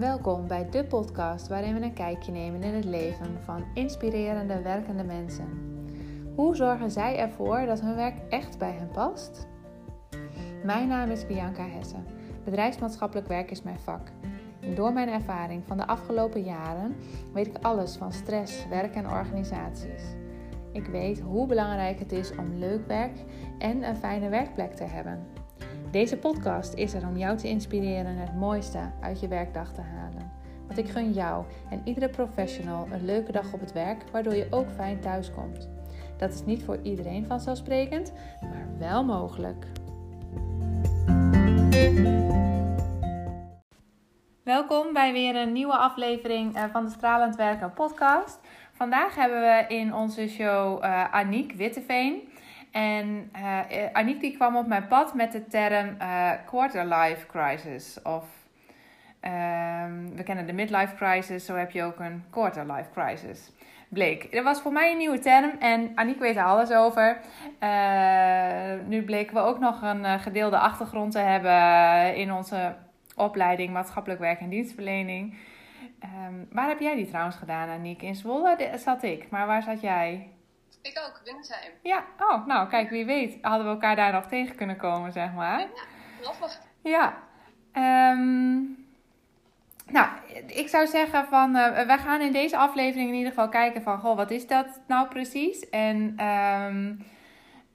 Welkom bij de podcast waarin we een kijkje nemen in het leven van inspirerende werkende mensen. Hoe zorgen zij ervoor dat hun werk echt bij hen past? Mijn naam is Bianca Hessen. Bedrijfsmaatschappelijk werk is mijn vak. Door mijn ervaring van de afgelopen jaren weet ik alles van stress, werk en organisaties. Ik weet hoe belangrijk het is om leuk werk en een fijne werkplek te hebben. Deze podcast is er om jou te inspireren het mooiste uit je werkdag te halen. Want ik gun jou en iedere professional een leuke dag op het werk, waardoor je ook fijn thuis komt. Dat is niet voor iedereen vanzelfsprekend, maar wel mogelijk. Welkom bij weer een nieuwe aflevering eh, van de Stralend Werken podcast. Vandaag hebben we in onze show uh, Aniek Witteveen. En uh, die kwam op mijn pad met de term uh, quarter life crisis. Of um, we kennen de midlife crisis, zo heb je ook een quarter life crisis. Bleek. Dat was voor mij een nieuwe term en Aniek weet er alles over. Uh, nu bleken we ook nog een gedeelde achtergrond te hebben in onze opleiding maatschappelijk werk en dienstverlening. Um, waar heb jij die trouwens gedaan, Aniek? In Zwolle zat ik, maar waar zat jij? Ik ook, Windesheim. Ja, oh, nou kijk, wie weet hadden we elkaar daar nog tegen kunnen komen, zeg maar. Ja, grappig. Ja. Um, nou, ik zou zeggen van, uh, we gaan in deze aflevering in ieder geval kijken van, goh, wat is dat nou precies? En um,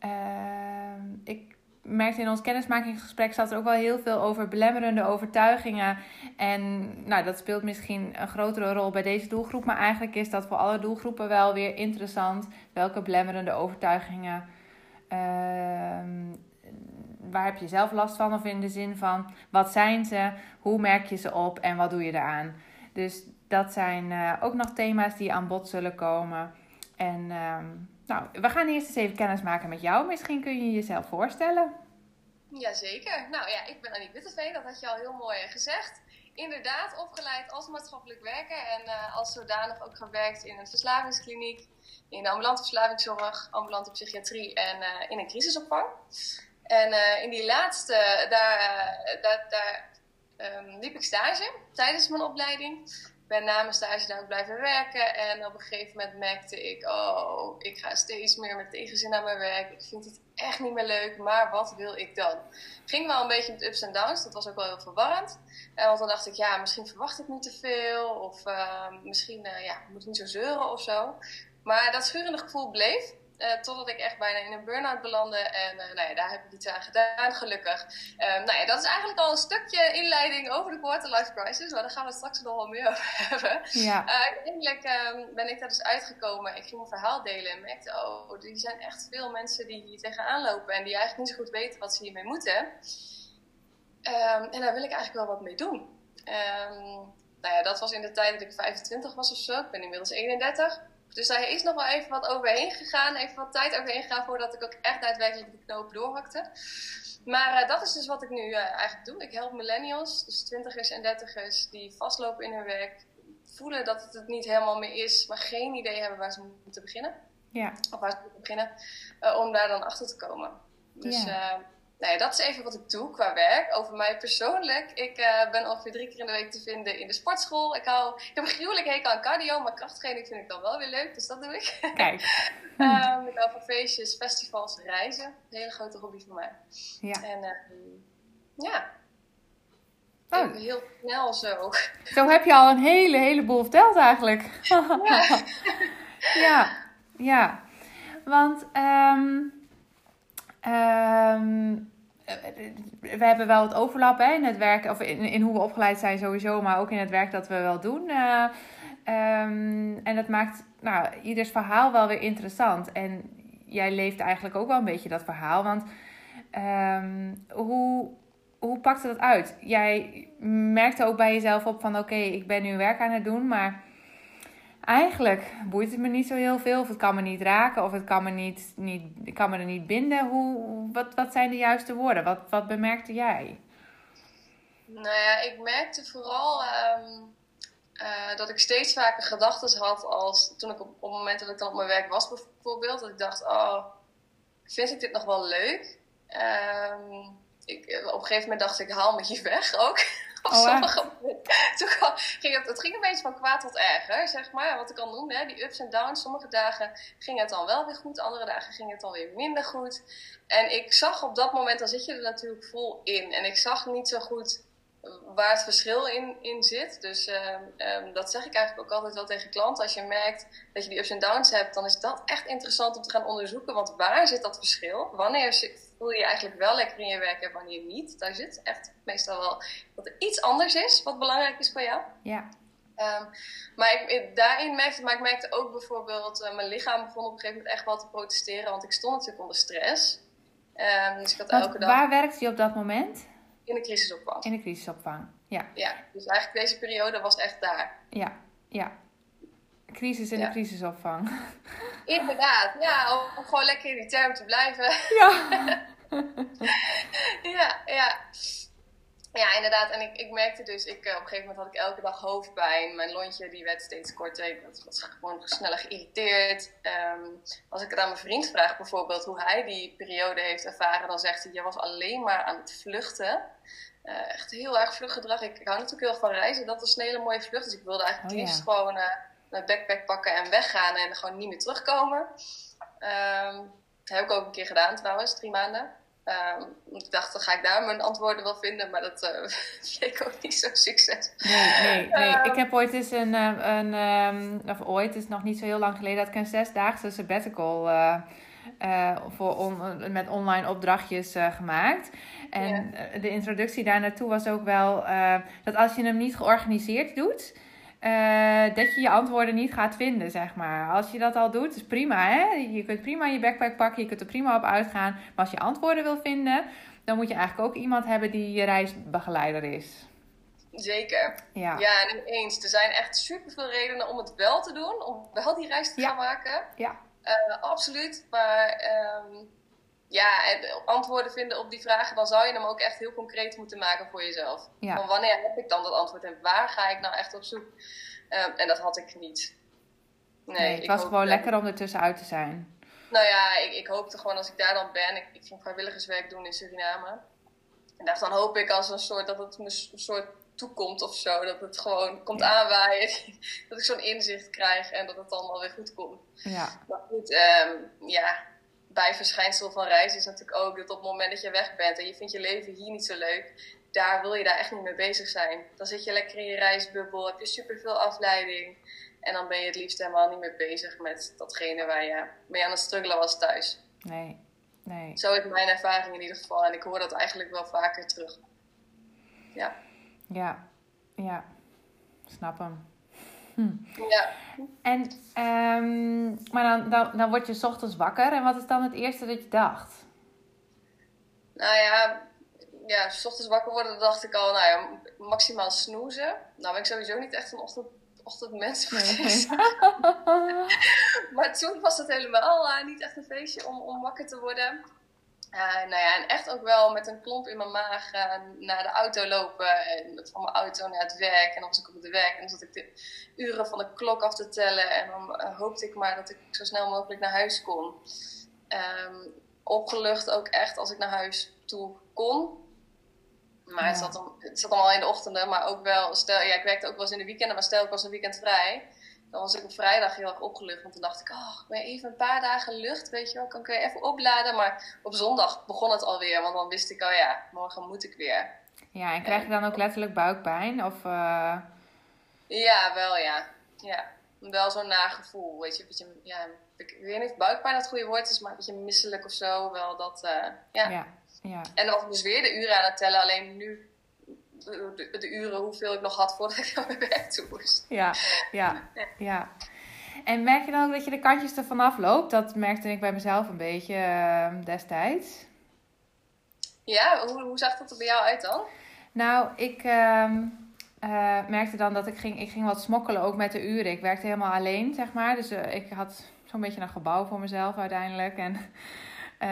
uh, ik merkte in ons kennismakingsgesprek zat er ook wel heel veel over belemmerende overtuigingen. En nou, dat speelt misschien een grotere rol bij deze doelgroep. Maar eigenlijk is dat voor alle doelgroepen wel weer interessant. Welke belemmerende overtuigingen. Uh, waar heb je zelf last van? Of in de zin van wat zijn ze? Hoe merk je ze op en wat doe je eraan? Dus dat zijn uh, ook nog thema's die aan bod zullen komen. En uh, nou, we gaan eerst eens even kennis maken met jou. Misschien kun je jezelf voorstellen. Jazeker. Nou ja, ik ben Annie Witteveen, dat had je al heel mooi gezegd. Inderdaad, opgeleid als maatschappelijk werker en uh, als zodanig ook gewerkt in een verslavingskliniek, in de ambulante verslavingszorg, ambulante psychiatrie en uh, in een crisisopvang. En uh, in die laatste, daar, daar, um, liep ik stage tijdens mijn opleiding ben na mijn stage daar ook blijven werken. En op een gegeven moment merkte ik, oh, ik ga steeds meer met tegenzin naar mijn werk. Ik vind het echt niet meer leuk, maar wat wil ik dan? Ging wel een beetje met ups en downs, dat was ook wel heel verwarrend. En want dan dacht ik, ja, misschien verwacht ik niet te veel. Of uh, misschien, uh, ja, moet ik niet zo zeuren of zo. Maar dat schurende gevoel bleef. Uh, totdat ik echt bijna in een burn-out belandde. En uh, nou ja, daar heb ik iets aan gedaan, gelukkig. Um, nou ja, dat is eigenlijk al een stukje inleiding over de quarter-life crisis. Maar daar gaan we het straks nog wel meer over hebben. Ja. Uh, uiteindelijk um, ben ik daar dus uitgekomen. Ik ging mijn verhaal delen en merkte... oh, er zijn echt veel mensen die hier tegenaan lopen... en die eigenlijk niet zo goed weten wat ze hiermee moeten. Um, en daar wil ik eigenlijk wel wat mee doen. nou ja, dat was in de tijd dat ik 25 was of zo. Ik ben inmiddels 31. Dus daar is nog wel even wat overheen gegaan, even wat tijd overheen gegaan voordat ik ook echt daadwerkelijk de knoop doorhakte. Maar uh, dat is dus wat ik nu uh, eigenlijk doe. Ik help millennials, dus twintigers en dertigers, die vastlopen in hun werk, voelen dat het het niet helemaal meer is, maar geen idee hebben waar ze moeten beginnen. Ja. Of waar ze moeten beginnen, uh, om daar dan achter te komen. Dus Ja. Nou ja, dat is even wat ik doe qua werk. Over mij persoonlijk. Ik uh, ben ongeveer drie keer in de week te vinden in de sportschool. Ik, hou, ik heb een gruwelijk hekel aan cardio, maar krachttraining vind ik dan wel weer leuk. Dus dat doe ik. Kijk. um, ik hou van feestjes, festivals, reizen. Een hele grote hobby voor mij. Ja. En uh, ja. Oh. Heel snel zo. Zo heb je al een hele, heleboel verteld eigenlijk. Ja. ja, ja. Want um, um, we hebben wel het overlap hè, in het werk, of in, in hoe we opgeleid zijn sowieso, maar ook in het werk dat we wel doen. Uh, um, en dat maakt nou, ieders verhaal wel weer interessant. En jij leeft eigenlijk ook wel een beetje dat verhaal. Want um, hoe, hoe pakte dat uit? Jij merkte ook bij jezelf op van oké, ik ben nu werk aan het doen, maar eigenlijk boeit het me niet zo heel veel. Of het kan me niet raken, of het kan me, niet, niet, kan me er niet binden. Hoe, wat, wat zijn de juiste woorden? Wat, wat bemerkte jij? Nou ja, ik merkte vooral um, uh, dat ik steeds vaker gedachten had als toen ik op, op het moment dat ik dan op mijn werk was bijvoorbeeld. Dat ik dacht, oh, vind ik dit nog wel leuk? Um, ik, op een gegeven moment dacht ik, haal me hier weg ook. Oh, Toen ging het, het ging een beetje van kwaad tot erger, zeg maar. Wat ik al noemde, hè, die ups en downs. Sommige dagen ging het dan wel weer goed, andere dagen ging het dan weer minder goed. En ik zag op dat moment, dan zit je er natuurlijk vol in. En ik zag niet zo goed waar het verschil in, in zit. Dus uh, um, dat zeg ik eigenlijk ook altijd wel tegen klanten. Als je merkt dat je die ups en downs hebt, dan is dat echt interessant om te gaan onderzoeken. Want waar zit dat verschil? Wanneer voel je eigenlijk wel lekker in je werk en wanneer niet? Daar zit echt meestal wel dat er iets anders is wat belangrijk is voor jou. Ja. Um, maar ik, daarin merkte, maar ik merkte ook bijvoorbeeld, uh, mijn lichaam begon op een gegeven moment echt wel te protesteren, want ik stond natuurlijk onder stress. Um, dus ik had elke dag. Waar werkte je op dat moment? In de crisisopvang. In de crisisopvang, ja. Ja, dus eigenlijk deze periode was echt daar. Ja, ja. Crisis in ja. de crisisopvang. Inderdaad, ja, om, om, gewoon lekker in die term te blijven. Ja. ja, ja. Ja, inderdaad. En ik, ik merkte dus, ik, uh, op een gegeven moment had ik elke dag hoofdpijn. Mijn lontje die werd steeds korter. Ik was, was gewoon sneller geïrriteerd. Um, als ik het aan mijn vriend vraag bijvoorbeeld hoe hij die periode heeft ervaren, dan zegt hij, je was alleen maar aan het vluchten. Uh, echt heel erg vluchtgedrag. Ik, ik hou natuurlijk heel erg van reizen. Dat was een hele mooie vlucht. Dus ik wilde eigenlijk oh, liefst ja. gewoon uh, mijn backpack pakken en weggaan en gewoon niet meer terugkomen. Um, dat heb ik ook een keer gedaan trouwens, drie maanden. Um, ik dacht, dan ga ik daar mijn antwoorden wel vinden, maar dat uh, bleek ook niet zo succes. Nee, nee, nee. Uh, ik heb ooit eens een, een um, of ooit, het is nog niet zo heel lang geleden, dat ik een zesdaagse sabbatical uh, voor on, met online opdrachtjes gemaakt. En de introductie daar naartoe was ook wel dat als je hem niet georganiseerd doet, uh, dat je je antwoorden niet gaat vinden, zeg maar. Als je dat al doet, is prima, hè? Je kunt prima je backpack pakken, je kunt er prima op uitgaan. Maar als je antwoorden wil vinden, dan moet je eigenlijk ook iemand hebben die je reisbegeleider is. Zeker. Ja. ja, en eens. Er zijn echt superveel redenen om het wel te doen, om wel die reis te ja. gaan maken. Ja. Uh, absoluut. Maar um, ja, antwoorden vinden op die vragen, dan zou je hem ook echt heel concreet moeten maken voor jezelf. Ja. Van wanneer heb ik dan dat antwoord en waar ga ik nou echt op zoek? Um, en dat had ik niet. Nee, nee het was gewoon dat... lekker om er tussenuit te zijn. Nou ja, ik, ik hoopte gewoon als ik daar dan ben, ik, ik ging vrijwilligerswerk doen in Suriname. En dacht, dan hoop ik als een soort dat het me een soort toekomt of zo. Dat het gewoon komt ja. aanwaaien. dat ik zo'n inzicht krijg en dat het dan alweer goed komt. Ja. Maar goed, um, ja, bijverschijnsel van reizen is natuurlijk ook dat op het moment dat je weg bent en je vindt je leven hier niet zo leuk, daar wil je daar echt niet mee bezig zijn. Dan zit je lekker in je reisbubbel, heb je superveel afleiding en dan ben je het liefst helemaal niet meer bezig met datgene waar je mee aan het struggelen was thuis. Nee, nee. Zo is mijn ervaring in ieder geval en ik hoor dat eigenlijk wel vaker terug. Ja. Ja, ja. Snap hem. Hm. Ja. En, um, maar dan, dan, dan word je s ochtends wakker. En wat is dan het eerste dat je dacht? Nou ja, ja, s ochtends wakker worden dacht ik al, nou ja, maximaal snoezen. Nou ben ik sowieso niet echt een ochtend, ochtendmens. Nee. maar toen was het helemaal uh, niet echt een feestje om, om wakker te worden. Uh, nou ja, en echt ook wel met een klomp in mijn maag uh, naar de auto lopen. En van mijn auto naar het werk. En dan was ik op het werk. En dan zat ik de uren van de klok af te tellen. En dan uh, hoopte ik maar dat ik zo snel mogelijk naar huis kon. Um, opgelucht ook echt als ik naar huis toe kon. Maar ja. het, zat het zat allemaal in de ochtenden. Maar ook wel, stel, ja, ik werkte ook wel eens in de weekenden. Maar stel ik was een weekend vrij dan was ik op vrijdag heel erg opgelucht. Want toen dacht ik, oh, ik ben even een paar dagen lucht, weet je wel. Kan ik weer even opladen. Maar op zondag begon het alweer. Want dan wist ik, oh ja, morgen moet ik weer. Ja, en krijg je dan ook letterlijk buikpijn? Of, uh... Ja, wel ja. Ja, wel zo'n nagevoel, weet je. Beetje, ja, ik weet niet of buikpijn het goede woord is, maar een beetje misselijk of zo. Wel dat, uh, ja. ja. Ja. En dan was ik dus weer de uren aan het tellen. Alleen nu de, de, uren hoeveel ik nog had voordat ik naar mijn werk toe moest. Ja, ja, ja. En merk je dan ook dat je de kantjes er vanaf loopt? Dat merkte ik bij mezelf een beetje uh, destijds. Ja, hoe, hoe zag dat er bij jou uit dan? Nou, ik uh, uh, merkte dan dat ik ging, ik ging wat smokkelen ook met de uren. Ik werkte helemaal alleen, zeg maar. Dus uh, ik had zo'n beetje een gebouw voor mezelf uiteindelijk. En uh,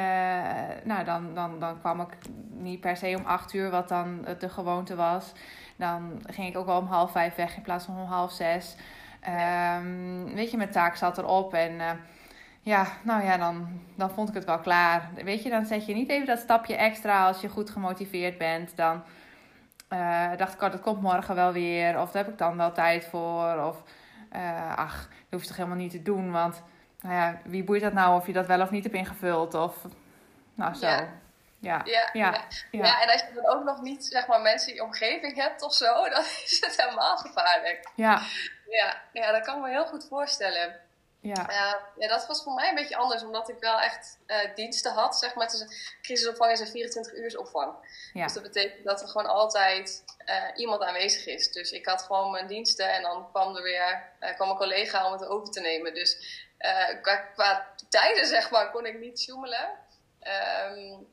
nou, dan, dan, dan kwam ik niet per se om acht uur, wat dan de gewoonte was. Dan ging ik ook wel om half vijf weg in plaats van om half zes. Um, weet je, mijn taak zat erop en uh, ja, nou ja, dan, dan vond ik het wel klaar. Weet je, dan zet je niet even dat stapje extra als je goed gemotiveerd bent. Dan uh, dacht ik, oh, dat komt morgen wel weer. Of daar heb ik dan wel tijd voor. Of ach, dat hoef je toch helemaal niet te doen. Want nou ja, wie boeit dat nou of je dat wel of niet hebt ingevuld? Of nou zo. Ja. Ja. Ja, ja. ja. en als je dan ook nog niet zeg maar, mensen in je omgeving hebt of zo, dan is het helemaal gevaarlijk. Ja. Ja, ja dat kan ik me heel goed voorstellen. Ja. Uh, ja, dat was voor mij een beetje anders, omdat ik wel echt uh, diensten had. Zeg maar, crisisopvang is een 24 uur opvang. Ja. Dus dat betekent dat er gewoon altijd uh, iemand aanwezig is. Dus ik had gewoon mijn diensten en dan kwam er weer kwam een collega om het over te nemen. Dus qua, qua, tijden, zeg maar, kon ik niet zoemelen. Um,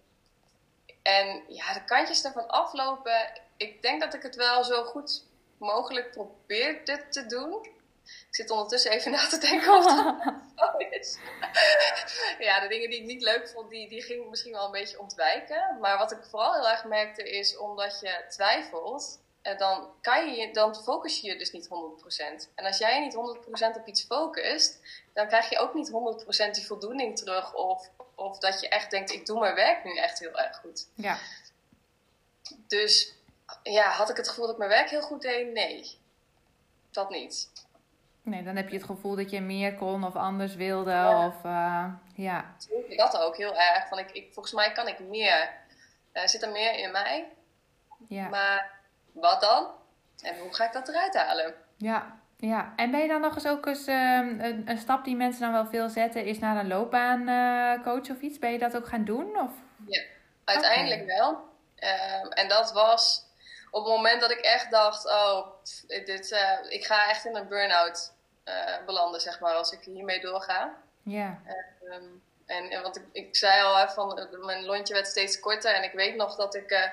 en ja, de kantjes ervan aflopen. Ik denk dat ik het wel zo goed mogelijk probeerde te doen. Ik zit ondertussen even na te denken of dat zo is. ja, de dingen die ik niet leuk vond, die, die ging misschien wel een beetje ontwijken. Maar wat ik vooral heel erg merkte is, omdat je twijfelt, dan, kan je, dan focus je je dus niet 100%. En als jij je niet 100% op iets focust, dan krijg je ook niet 100% die voldoening terug. Of, of dat je echt denkt, ik doe mijn werk nu echt heel erg goed. Ja. Dus ja, had ik het gevoel dat ik mijn werk heel goed deed? Nee, dat niet. Nee, dan heb je het gevoel dat je meer kon of anders wilde. Ja. Of, uh, ja. Dat ook heel erg. Van ik, ik, volgens mij kan ik meer. Er zit er meer in mij. Ja. Maar wat dan? En hoe ga ik dat eruit halen? Ja, ja. En ben je dan nog eens ook eens uh, een, een, stap die mensen dan wel veel zetten, is naar een loopbaancoach uh, of iets? Ben je dat ook gaan doen? Of? Ja, uiteindelijk okay. wel. Uh, en dat was op het moment dat ik echt dacht, oh, dit, uh, ik ga echt in een burn-out uh, belanden, zeg maar, als ik hiermee doorga. Ja. Um, en, en want ik, ik zei al, van, mijn lontje werd steeds korter en ik weet nog dat ik,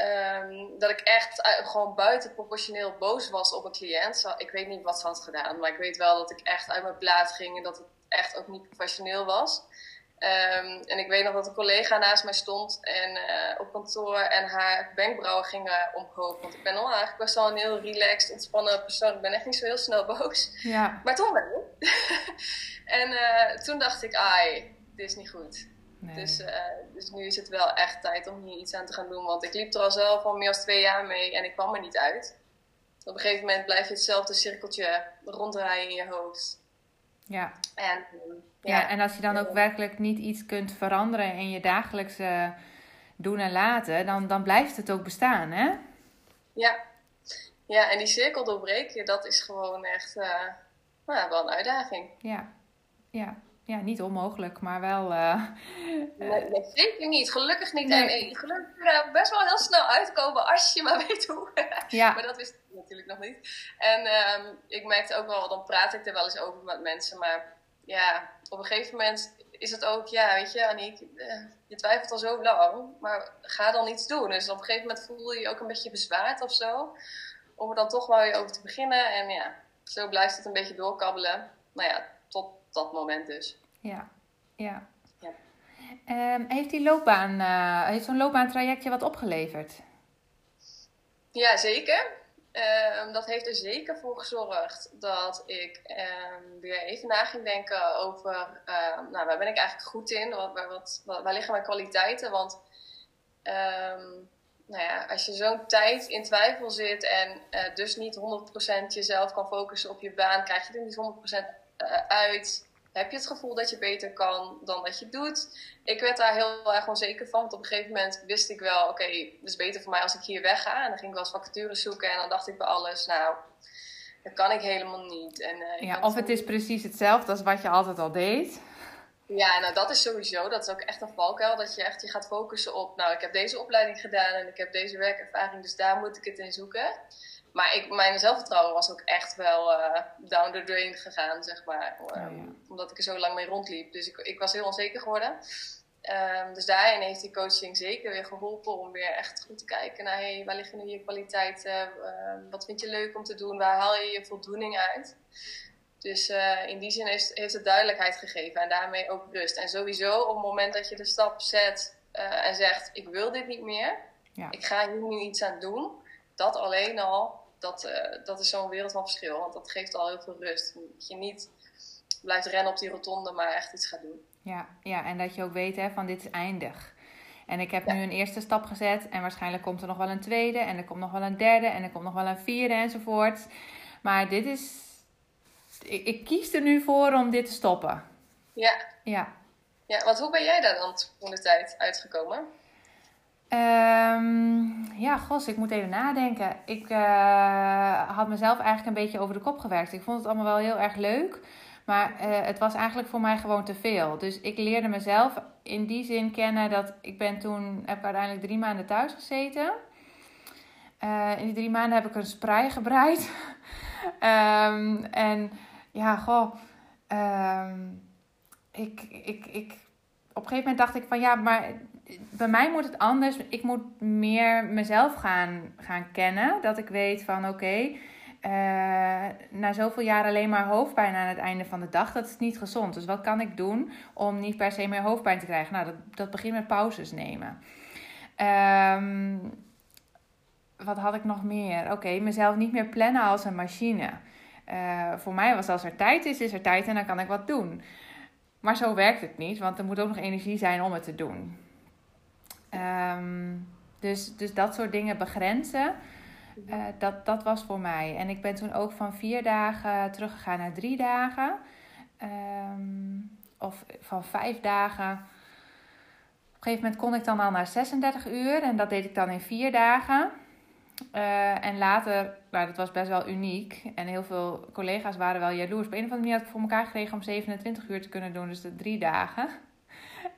um, dat ik echt gewoon buitenproportioneel boos was op een cliënt. Ik weet niet wat ze had gedaan, maar ik weet wel dat ik echt uit mijn plaat ging en dat het echt ook niet professioneel was. Um, en ik weet nog dat een collega naast mij stond en, uh, op kantoor en haar wenkbrauwen gingen omhoog. Want ik ben al eigenlijk best wel een heel relaxed, ontspannen persoon. Ik ben echt niet zo heel snel boos. Ja. Maar toch wel. en uh, toen dacht ik, ai, dit is niet goed. Nee. Dus, uh, dus nu is het wel echt tijd om hier iets aan te gaan doen. Want ik liep er al zelf al meer dan twee jaar mee en ik kwam er niet uit. Op een gegeven moment blijf je hetzelfde cirkeltje ronddraaien in je hoofd. Ja. En, ja. ja, en als je dan ook werkelijk niet iets kunt veranderen in je dagelijkse doen en laten, dan, dan blijft het ook bestaan, hè? Ja. Ja, en die cirkel doorbreken, dat is gewoon echt uh, nou, wel een uitdaging. Ja. Ja. Ja, niet onmogelijk, maar wel... Uh, nee, nee, zeker niet. Gelukkig niet. Nee. En gelukkig uh, best wel heel snel uitkomen als je maar weet hoe. Ja. maar dat wist ik natuurlijk nog niet. En um, ik merkte ook wel, dan praat ik er wel eens over met mensen. Maar ja, op een gegeven moment is het ook, ja, weet je, Aniek, je twijfelt al zo lang, maar ga dan iets doen. Dus op een gegeven moment voel je je ook een beetje bezwaard of zo. Om er dan toch wel weer over te beginnen. En ja, zo blijft het een beetje doorkabbelen. Nou ja, tot dat moment dus. Ja, ja. ja. Um, heeft die loopbaan, uh, heeft zo'n loopbaantrajectje wat opgeleverd? Ja, zeker. Um, dat heeft er zeker voor gezorgd dat ik um, weer even na ging denken over, nou, waar ben ik eigenlijk goed in? Wat, wat, wat, waar liggen mijn kwaliteiten? Want nou ja, als je zo'n tijd in twijfel zit en uh, dus niet 100% jezelf kan focussen op je baan, krijg je er niet 100% uh, uit heb je het gevoel dat je beter kan dan dat je doet. Ik werd daar heel erg onzeker van, want op een gegeven moment wist ik wel, oké, okay, het is beter voor mij als ik hier wegga. En dan ging ik wel eens vacatures zoeken en dan dacht ik bij alles, nou, dat kan ik helemaal niet. En, uh, ja, of het is precies hetzelfde als wat je altijd al deed. Ja, nou dat is sowieso, dat is ook echt een valkuil, dat je echt je gaat focussen op, nou ik heb deze opleiding gedaan en ik heb deze werkervaring, dus daar moet ik het in zoeken. Maar ik, mijn zelfvertrouwen was ook echt wel uh, down the drain gegaan, zeg maar. Oh, ja. Omdat ik er zo lang mee rondliep. Dus ik, ik was heel onzeker geworden. Um, dus daarin heeft die coaching zeker weer geholpen om weer echt goed te kijken naar hey, waar liggen nu je kwaliteiten, uh, wat vind je leuk om te doen, waar haal je je voldoening uit. Dus uh, in die zin heeft, heeft het duidelijkheid gegeven en daarmee ook rust. En sowieso op het moment dat je de stap zet en zegt ik wil dit niet meer, ja. ik ga hier nu iets aan doen, dat alleen al, dat, uh, dat is zo'n wereld van verschil. Want dat geeft al heel veel rust. Dat je niet blijft rennen op die rotonde, maar echt iets gaat doen. Ja, ja en dat je ook weet hè, van dit is eindig. En ik heb nu een eerste stap gezet en waarschijnlijk komt er nog wel een tweede en er komt nog wel een derde en er komt nog wel een vierde enzovoort. Maar dit is, ik, ik kies er nu voor om dit te stoppen. Ja. Ja. Ja, want hoe ben jij daar dan toen de tijd uitgekomen? Ehm, ja, gos, ik moet even nadenken. Ik eh, had mezelf eigenlijk een beetje over de kop gewerkt. Ik vond het allemaal wel heel erg leuk. Maar eh, het was eigenlijk voor mij gewoon te veel. Dus ik leerde mezelf in die zin kennen dat ik ben toen, heb ik uiteindelijk drie maanden thuis gezeten. Uh, in die drie maanden heb ik een sprei gebreid. um, en ja, goh. Um, ik, ik, ik, op een gegeven moment dacht ik van ja, maar bij mij moet het anders. Ik moet meer mezelf gaan, gaan kennen. Dat ik weet van oké, okay, uh, na zoveel jaar alleen maar hoofdpijn aan het einde van de dag, dat is niet gezond. Dus wat kan ik doen om niet per se meer hoofdpijn te krijgen? Nou, dat, dat begint met pauzes nemen. Um, wat had ik nog meer? Oké, mezelf niet meer plannen als een machine. Uh, voor mij was als er tijd is, is er tijd en dan kan ik wat doen. Maar zo werkt het niet, want er moet ook nog energie zijn om het te doen. Um, dus, dus dat soort dingen begrenzen, uh, dat, dat was voor mij. En ik ben toen ook van vier dagen teruggegaan naar drie dagen. Um, of van vijf dagen. Op een gegeven moment kon ik dan al naar 36 uur en dat deed ik dan in vier dagen. Uh, en later, nou, dat was best wel uniek. En heel veel collega's waren wel jaloers. Op een of andere manier had ik voor elkaar gekregen om 27 uur te kunnen doen, dus de drie dagen.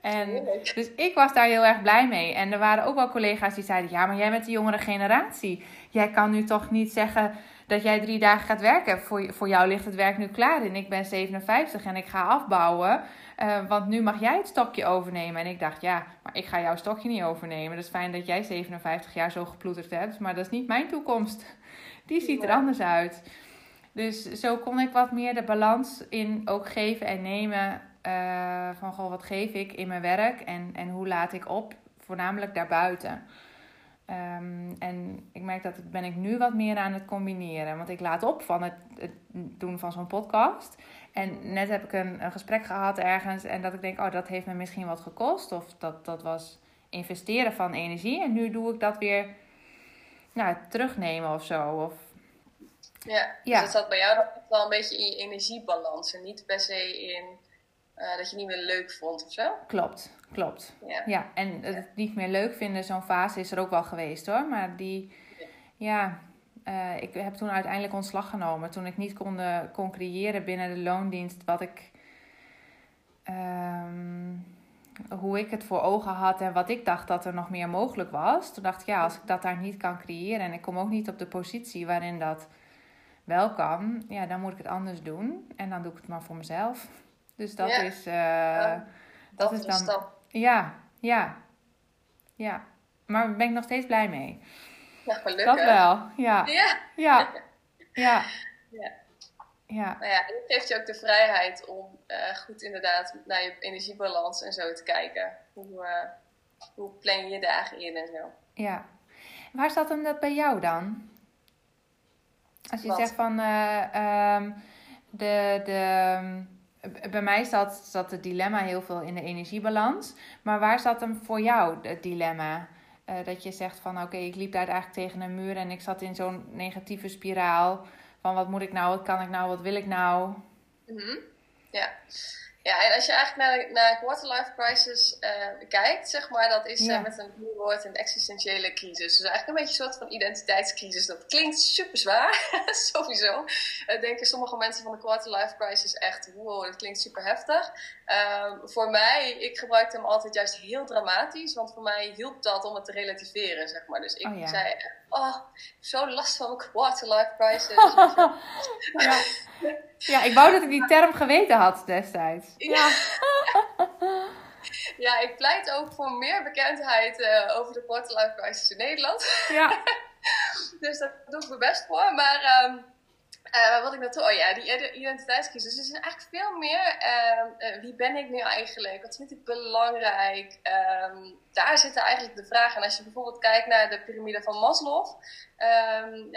En, dus ik was daar heel erg blij mee. En er waren ook wel collega's die zeiden: Ja, maar jij bent de jongere generatie. Jij kan nu toch niet zeggen dat jij drie dagen gaat werken. Voor, voor jou ligt het werk nu klaar. En ik ben 57 en ik ga afbouwen. Uh, want nu mag jij het stokje overnemen. En ik dacht, ja, maar ik ga jouw stokje niet overnemen. Dat is fijn dat jij 57 jaar zo geploeterd hebt. Maar dat is niet mijn toekomst. Die ziet er anders uit. Dus zo kon ik wat meer de balans in ook geven en nemen. Uh, van goh, wat geef ik in mijn werk en, en hoe laat ik op? Voornamelijk daarbuiten. Um, en ik merk dat ben ik nu wat meer aan het combineren. Want ik laat op van het, het doen van zo'n podcast. En net heb ik een, een, gesprek gehad ergens. En dat ik denk, oh, dat heeft me misschien wat gekost. Of dat, dat was investeren van energie. En nu doe ik dat weer nou, terugnemen of zo. Of, ja, ja. dus dat zat bij jou wel een beetje in je energiebalans. En niet per se in uh, dat je niet meer leuk vond of zo. Klopt, klopt. Ja, ja en het niet meer leuk vinden, zo'n fase is er ook wel geweest hoor. Maar die, ja, uh, ik heb toen uiteindelijk ontslag genomen. Toen ik niet kon, kon creëren binnen de loondienst wat ik... Um, hoe ik het voor ogen had en wat ik dacht dat er nog meer mogelijk was. Toen dacht ik, ja, als ik dat daar niet kan creëren en ik kom ook niet op de positie waarin dat wel kan, ja, dan moet ik het anders doen. En dan doe ik het maar voor mezelf. Dus dat ja. is. Uh, dat, is dan. Stap. Ja, ja. Ja. Maar daar ben ik nog steeds blij mee. Ja, gelukkig. Dat wel, ja. Ja. Ja. Ja. ja. Nou ja, en het geeft je ook de vrijheid om uh, goed inderdaad naar je energiebalans en zo te kijken. Hoe, uh, hoe plan je je dagen in en zo. Ja. Waar zat hem dat bij jou dan? Als je Wat? zegt van um, de. de bij mij zat, zat het dilemma heel veel in de energiebalans. Maar waar zat hem voor jou het dilemma? Uh, dat je zegt van oké, ik liep daar eigenlijk tegen een muur en ik zat in zo'n negatieve spiraal. Van wat moet ik nou, wat kan ik nou, wat wil ik nou? -hmm. Ja. Ja, en als je eigenlijk naar, de, naar quarterlife crisis uh, kijkt, zeg maar, dat is ja. uh, met een woord een existentiële crisis. Dus eigenlijk een beetje een soort van identiteitscrisis. Dat klinkt super zwaar, sowieso. Uh, denken sommige mensen van de quarterlife crisis echt, wow, dat klinkt super heftig. voor mij, ik gebruikte hem altijd juist heel dramatisch, want voor mij hielp dat om het te relativeren, zeg maar. Dus ik oh, ja. zei, oh, zo last van mijn quarterlife crisis. ja. Ja, ik wou dat ik die term geweten had destijds. Ja. ja, ik pleit ook voor meer bekendheid uh, over de quarterlife crisis in Nederland. Ja. dus daar doe ik mijn best voor. Maar um, uh, wat ik naartoe... Oh ja, die identiteitscrisis. Dus het is eigenlijk veel meer... Uh, uh, wie ben ik nu eigenlijk? Wat vind ik belangrijk? Um, daar zitten eigenlijk de vragen. En als je bijvoorbeeld kijkt naar de piramide van Maslow. Um,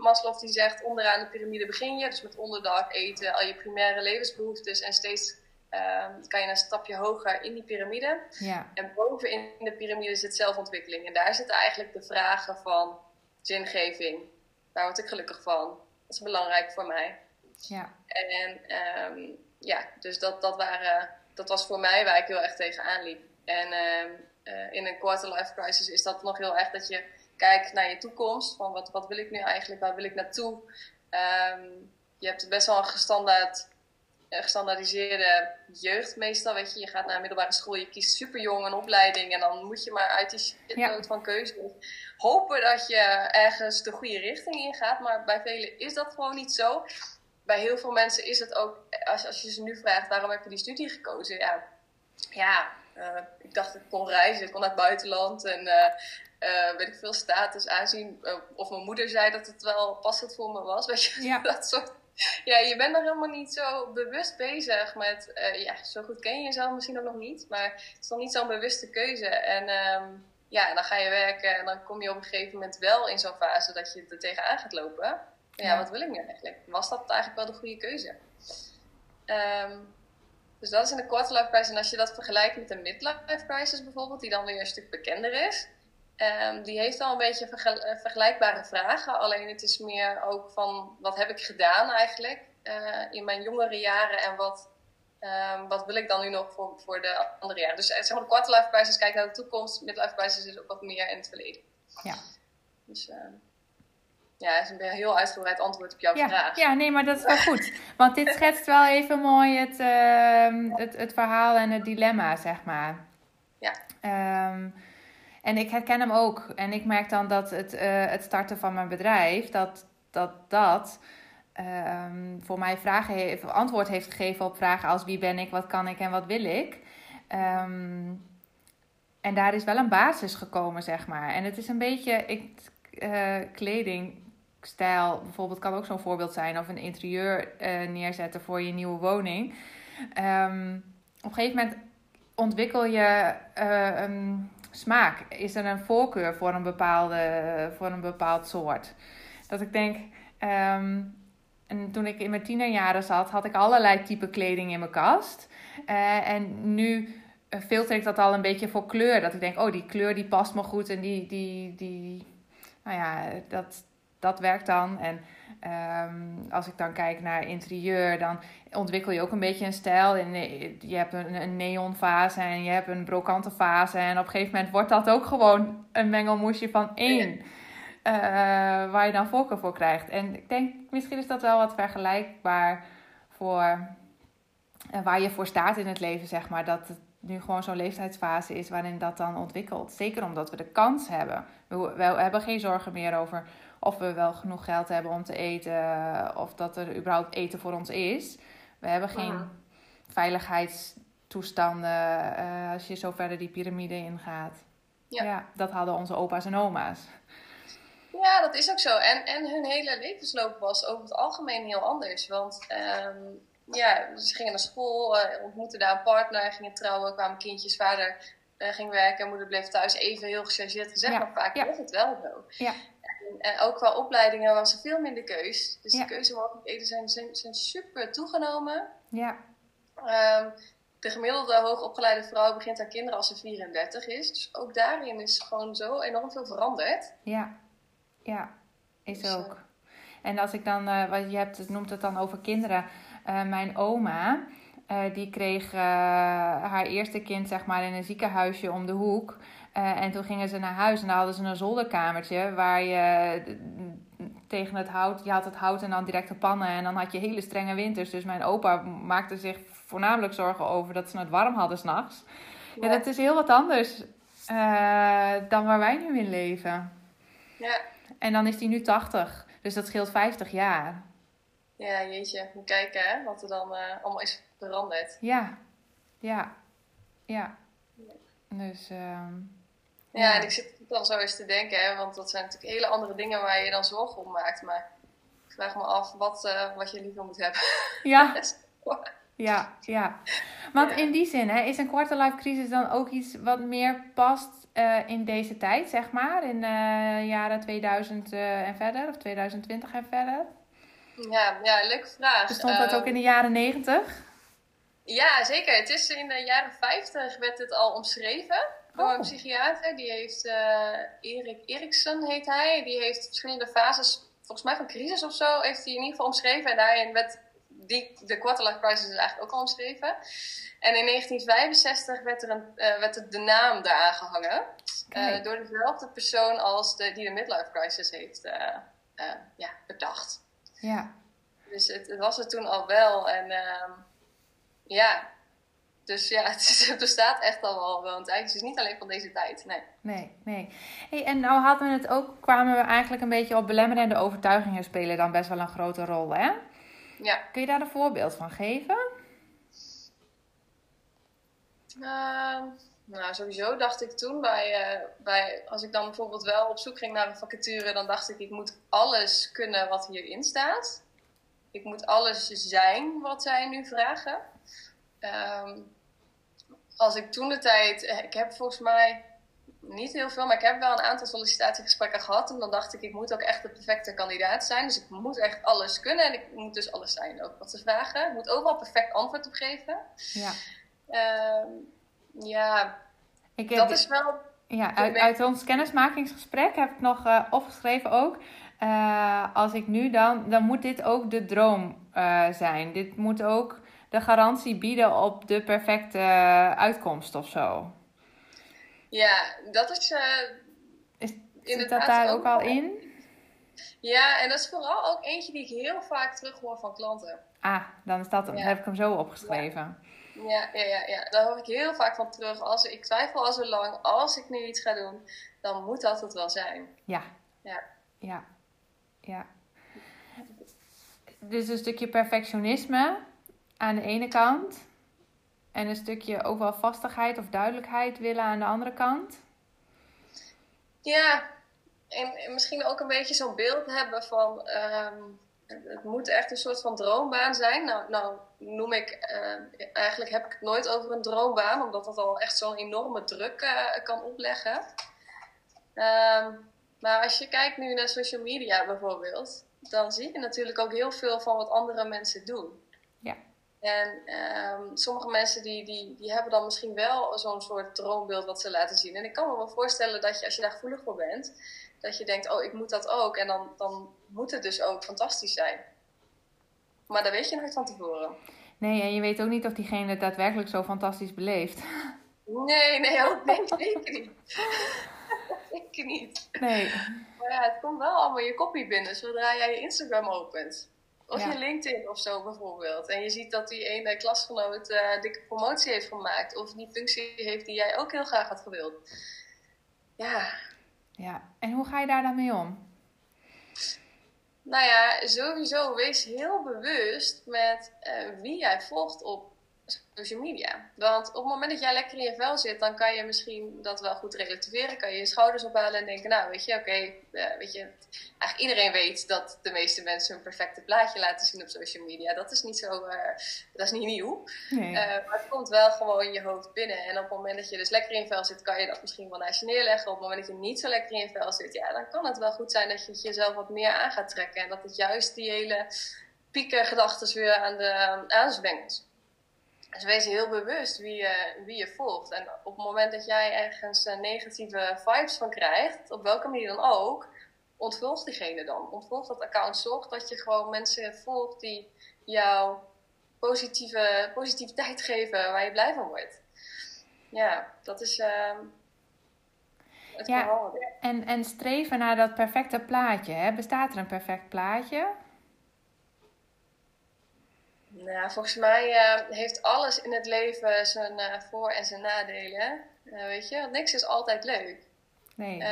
Maslow die zegt onderaan de piramide begin je. Dus met onderdak, eten, al je primaire levensbehoeftes. En steeds um, kan je een stapje hoger in die piramide. Ja. En boven in de piramide zit zelfontwikkeling. En daar zitten eigenlijk de vragen van zingeving. Waar word ik gelukkig van? Is belangrijk voor mij. Ja. En um, ja, dus dat, dat, waren, dat was voor mij waar ik heel erg tegenaan liep. En um, uh, in een quarter life crisis is dat nog heel erg dat je kijkt naar je toekomst. Van wat, wat wil ik nu eigenlijk? Waar wil ik naartoe? Um, je hebt best wel een gestandaard, gestandaardiseerde jeugd meestal. Weet je, je gaat naar een middelbare school, je kiest super jong een opleiding. En dan moet je maar uit die ja. van keuze hopen dat je ergens de goede richting in gaat. Maar bij velen is dat gewoon niet zo. Bij heel veel mensen is het ook, als, als je ze nu vraagt waarom heb je die studie gekozen? Ja, ja uh, ik dacht ik kon reizen, ik kon naar het buitenland en uh, uh, weet ik veel status aanzien. of mijn moeder zei dat het wel passend voor me was. Weet je, ja. dat soort. Ja, je bent nog helemaal niet zo bewust bezig met, ja, zo goed ken je jezelf misschien ook nog niet, maar het is nog niet zo'n bewuste keuze. En um, ja, dan ga je werken en dan kom je op een gegeven moment wel in zo'n fase dat je er tegenaan gaat lopen. Ja, ja, wat wil ik nu eigenlijk? Was dat eigenlijk wel de goede keuze? Um, dus dat is in de quarter life crisis. En als je dat vergelijkt met de midlife crisis bijvoorbeeld, die dan weer een stuk bekender is, um, die heeft al een beetje vergel vergelijkbare vragen. Alleen het is meer ook van wat heb ik gedaan eigenlijk uh, in mijn jongere jaren en wat, um, wat wil ik dan nu nog voor, voor de andere jaren. Dus zeg maar de quarter life crisis kijkt naar de toekomst, midlife crisis is ook wat meer in het verleden. Ja. Dus, uh, ja, dat is een heel uitgebreid antwoord op jouw ja, vraag. Ja, nee, maar dat is wel goed. Want dit schetst wel even mooi het, uh, het, het verhaal en het dilemma, zeg maar. Ja. Um, en ik herken hem ook. En ik merk dan dat het, uh, het starten van mijn bedrijf, dat dat, dat um, voor mij vragen heeft, antwoord heeft gegeven op vragen als wie ben ik, wat kan ik en wat wil ik. Um, en daar is wel een basis gekomen, zeg maar. En het is een beetje ik, uh, kleding stijl bijvoorbeeld kan ook zo'n voorbeeld zijn. Of een interieur uh, neerzetten voor je nieuwe woning. Um, op een gegeven moment ontwikkel je uh, een smaak. Is er een voorkeur voor een, bepaalde, voor een bepaald soort? Dat ik denk... en toen ik in mijn tienerjaren zat, had ik allerlei type kleding in mijn kast. Uh, en nu filter ik dat al een beetje voor kleur. Dat ik denk, oh, die kleur die past me goed en die, die, die, nou ja, dat, dat werkt dan. En um, als ik dan kijk naar interieur, dan ontwikkel je ook een beetje een stijl. En je hebt een, een neonfase en je hebt een brokante fase. En op een gegeven moment wordt dat ook gewoon een mengelmoesje van één. Uh, waar je dan voorkeur voor krijgt. En ik denk, misschien is dat wel wat vergelijkbaar voor uh, waar je voor staat in het leven, zeg maar. Dat het nu gewoon zo'n leeftijdsfase is waarin dat dan ontwikkelt. Zeker omdat we de kans hebben. We, we hebben geen zorgen meer over of we wel genoeg geld hebben om te eten, of dat er überhaupt eten voor ons is. We hebben geen ja. veiligheidstoestanden uh, als je zo verder die piramide ingaat. Ja. ja, dat hadden onze opa's en oma's. Ja, dat is ook zo. En, en hun hele levensloop was over het algemeen heel anders. Want um, ja, ze gingen naar school, uh, ontmoetten daar een partner, gingen trouwen, kwamen kindjes, vader uh, ging werken, moeder bleef thuis. Even heel gechargeerd gezegd, ja. maar vaak ja. was het wel zo. Ja. En, en, ook qua opleidingen was er veel minder keus. Dus de keuzemogelijkheden zijn, zijn, zijn super toegenomen. Ja. Um, de gemiddelde hoogopgeleide vrouw begint haar kinderen als ze 34 is. Dus ook daarin is gewoon zo enorm veel veranderd. Ja, ja, is dus, ook. Uh, en als ik dan, uh, wat je hebt, het noemt het dan over kinderen. Uh, mijn oma, uh, die kreeg haar eerste kind zeg maar in een ziekenhuisje om de hoek. En toen gingen ze naar huis en dan hadden ze een zolderkamertje waar je tegen het hout, je had het hout en dan directe pannen en dan had je hele strenge winters. Dus mijn opa maakte zich voornamelijk zorgen over dat ze het warm hadden s'nachts. Ja. ja, dat is heel wat anders dan waar wij nu in leven. Ja. En dan is hij nu 80, dus dat scheelt 50 jaar. Ja, jeetje. Moet kijken hè, wat er dan uh, allemaal is veranderd. Ja, ja, ja. Dus... Um, ja, en ik zit dan zo eens te denken, hè, want dat zijn natuurlijk hele andere dingen waar je dan zorgen om maakt. Maar ik vraag me af wat, uh, wat je liever moet hebben. Ja. ja, ja. Want ja. in die zin, hè, is een quarter life crisis dan ook iets wat meer past uh, in deze tijd, zeg maar? In de uh, jaren 2000 en verder, of 2020 en verder? Ja, ja leuke vraag. Bestond dat ook in de jaren 90? Ja, zeker. Het is in de jaren 50 werd het al omschreven door een oh. psychiater. Die heeft, uh, Erik Eriksen heet hij. Die heeft verschillende fases, volgens mij van crisis of zo, heeft hij in ieder geval omschreven. En daarin werd die, de quarterlife crisis is eigenlijk ook al omschreven. En in 1965 werd, er een, uh, werd er de naam daaraan gehangen. Uh, door dezelfde persoon als de, die de midlife crisis heeft ja, bedacht. Ja. Dus het, het, was er toen al wel. En ehm, ja, dus ja, het, bestaat echt al wel, wel een tijd. Het is niet alleen van deze tijd, nee. Nee, nee. Hey, en nou hadden we het ook, kwamen we eigenlijk een beetje op belemmerende overtuigingen spelen dan best wel een grote rol, hè? Ja. Kun je daar een voorbeeld van geven? Uh, nou, sowieso dacht ik toen bij, uh, bij, als ik dan bijvoorbeeld wel op zoek ging naar een vacature, dan dacht ik, ik moet alles kunnen wat hierin staat. Ik moet alles zijn wat zij nu vragen. Um, als ik toen de tijd, eh, ik heb volgens mij niet heel veel, maar ik heb wel een aantal sollicitatiegesprekken gehad. En dan dacht ik, ik moet ook echt de perfecte kandidaat zijn. Dus ik moet echt alles kunnen en ik moet dus alles zijn ook wat ze vragen. Ik moet overal perfect antwoord op geven. Ja. Um, ja, ik heb, dat is wel... Ja, uit, uit ons kennismakingsgesprek heb ik nog uh, opgeschreven ook. Uh, als ik nu dan, dan moet dit ook de droom uh, zijn. Dit moet ook de garantie bieden op de perfecte uitkomst of zo. Ja, dat is. Uh, is zit dat daar ook, al in? Ja, en dat is vooral ook eentje die ik heel vaak terug hoor van klanten. Ah, dan is dat, heb ik hem zo opgeschreven. Ja. Ja, ja, ja, daar hoor ik heel vaak van terug. Als ik twijfel al zo lang, als ik nu iets ga doen, dan moet dat het wel zijn. Ja. Ja. Ja. ja. Dus een stukje perfectionisme aan de ene kant. En een stukje wel vastigheid of duidelijkheid willen aan de andere kant. Ja, en, misschien ook een beetje zo'n beeld hebben van. Ehm, het moet echt een soort van droombaan zijn. Nou, nou noem ik. Uh, eigenlijk heb ik het nooit over een droombaan, omdat dat al echt zo'n enorme druk uh, kan opleggen. Um, maar als je kijkt nu naar social media bijvoorbeeld, dan zie je natuurlijk ook heel veel van wat andere mensen doen. En um, sommige mensen die, die, die hebben dan misschien wel zo'n soort droombeeld wat ze laten zien. En ik kan me wel voorstellen dat je, als je daar gevoelig voor bent, dat je denkt, oh, ik moet dat ook. En dan, dan moet het dus ook fantastisch zijn. Maar dat weet je nooit van tevoren. Nee, en je weet ook niet of diegene het daadwerkelijk zo fantastisch beleeft. Nee, nee, ook, nee zeker niet. zeker niet. Nee. Maar ja, het komt wel allemaal je kopie binnen zodra jij je Instagram opent. Of je LinkedIn of zo bijvoorbeeld. En je ziet dat die ene klasgenoot uh, dikke promotie heeft gemaakt. Of die functie heeft die jij ook heel graag had gewild. Ja. Ja, en hoe ga je daar dan mee om? Nou ja, sowieso wees heel bewust met uh, wie jij volgt op social media. Want op het moment dat jij lekker in je vel zit, dan kan je misschien dat wel goed relativeren. Kan je je schouders ophalen en denken, nou weet je, oké, eh, weet je, eigenlijk iedereen weet dat de meeste mensen een perfecte plaatje laten zien op social media. Dat is niet zo, uh, dat is niet nieuw. Nee. Uh, maar het komt wel gewoon in je hoofd binnen. En op het moment dat je dus lekker in je vel zit, kan je dat misschien wel naast je neerleggen. Op het moment dat je niet zo lekker in je vel zit, ja, dan kan het wel goed zijn dat je het jezelf wat meer aan gaat trekken. En dat het juist die hele pieken gedachten weer aan de aanzwengelt. Dus wees heel bewust wie je, wie je volgt. En op het moment dat jij ergens uh, negatieve vibes van krijgt, op welke manier dan ook, ontvolg diegene dan. Ontvolg dat account. Zorg dat je gewoon mensen volgt die jou positieve, positiviteit geven waar je blij van wordt. Ja, dat is uh, het ja, verhaal. En, en streven naar dat perfecte plaatje. Hè? Bestaat er een perfect plaatje? Nou, volgens mij uh, heeft alles in het leven zijn uh, voor- en zijn nadelen. Uh, weet je, want niks is altijd leuk. Nee.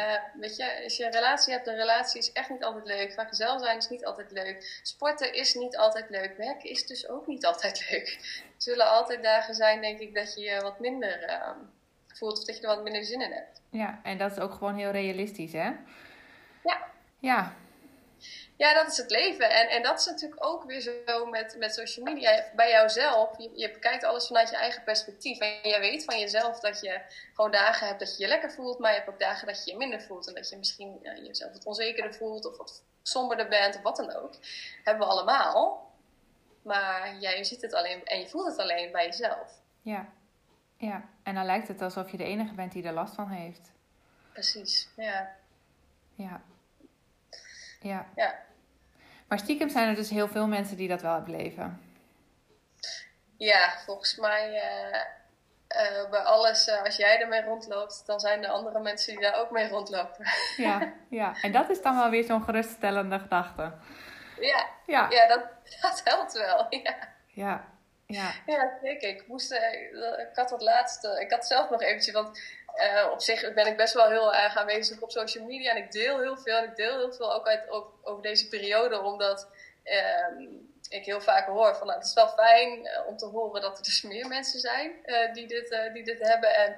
weet je, als je een relatie hebt, een relatie is echt niet altijd leuk. Vrijgezel zijn is niet altijd leuk. Sporten is niet altijd leuk. Werken is dus ook niet altijd leuk. Er zullen altijd dagen zijn, denk ik, dat je je wat minder voelt of dat je er wat minder zin in hebt. Ja, en dat is ook gewoon heel realistisch, hè? Ja. Ja, ja, dat is het leven. En, en dat is natuurlijk ook weer zo met, met social media. Bij jouzelf, je, je bekijkt alles vanuit je eigen perspectief. En jij weet van jezelf dat je gewoon dagen hebt dat je je lekker voelt. Maar je hebt ook dagen dat je je minder voelt. En dat je misschien ja, jezelf wat onzekerder voelt of wat somberder bent of wat dan ook. Hebben we allemaal. Maar ja, je ziet het alleen en je voelt het alleen bij jezelf. Ja. Ja, en dan lijkt het alsof je de enige bent die er last van heeft. Precies, ja. Ja. Ja. Ja. Maar stiekem zijn er dus heel veel mensen die dat wel beleven. Ja, volgens mij eh, eh, bij alles, eh, als jij ermee rondloopt, dan zijn er andere mensen die daar ook mee rondlopen. Ja, ja. en dat is dan wel weer zo'n geruststellende gedachte. Ja, Ja. ja dat, dat helpt wel. Ja. Ja. Ja. Ja, zeker. Ik, moest, eh, ik had wat laatst, eh, ik had zelf nog eventjes, want eh, op zich ben ik best wel heel erg aanwezig op social media en ik deel heel veel. En ik deel heel veel ook uit, ook, over deze periode, omdat ehm, ik heel vaak hoor van nou, het is wel fijn eh, om te horen dat er dus meer mensen zijn die, dit, die dit hebben. En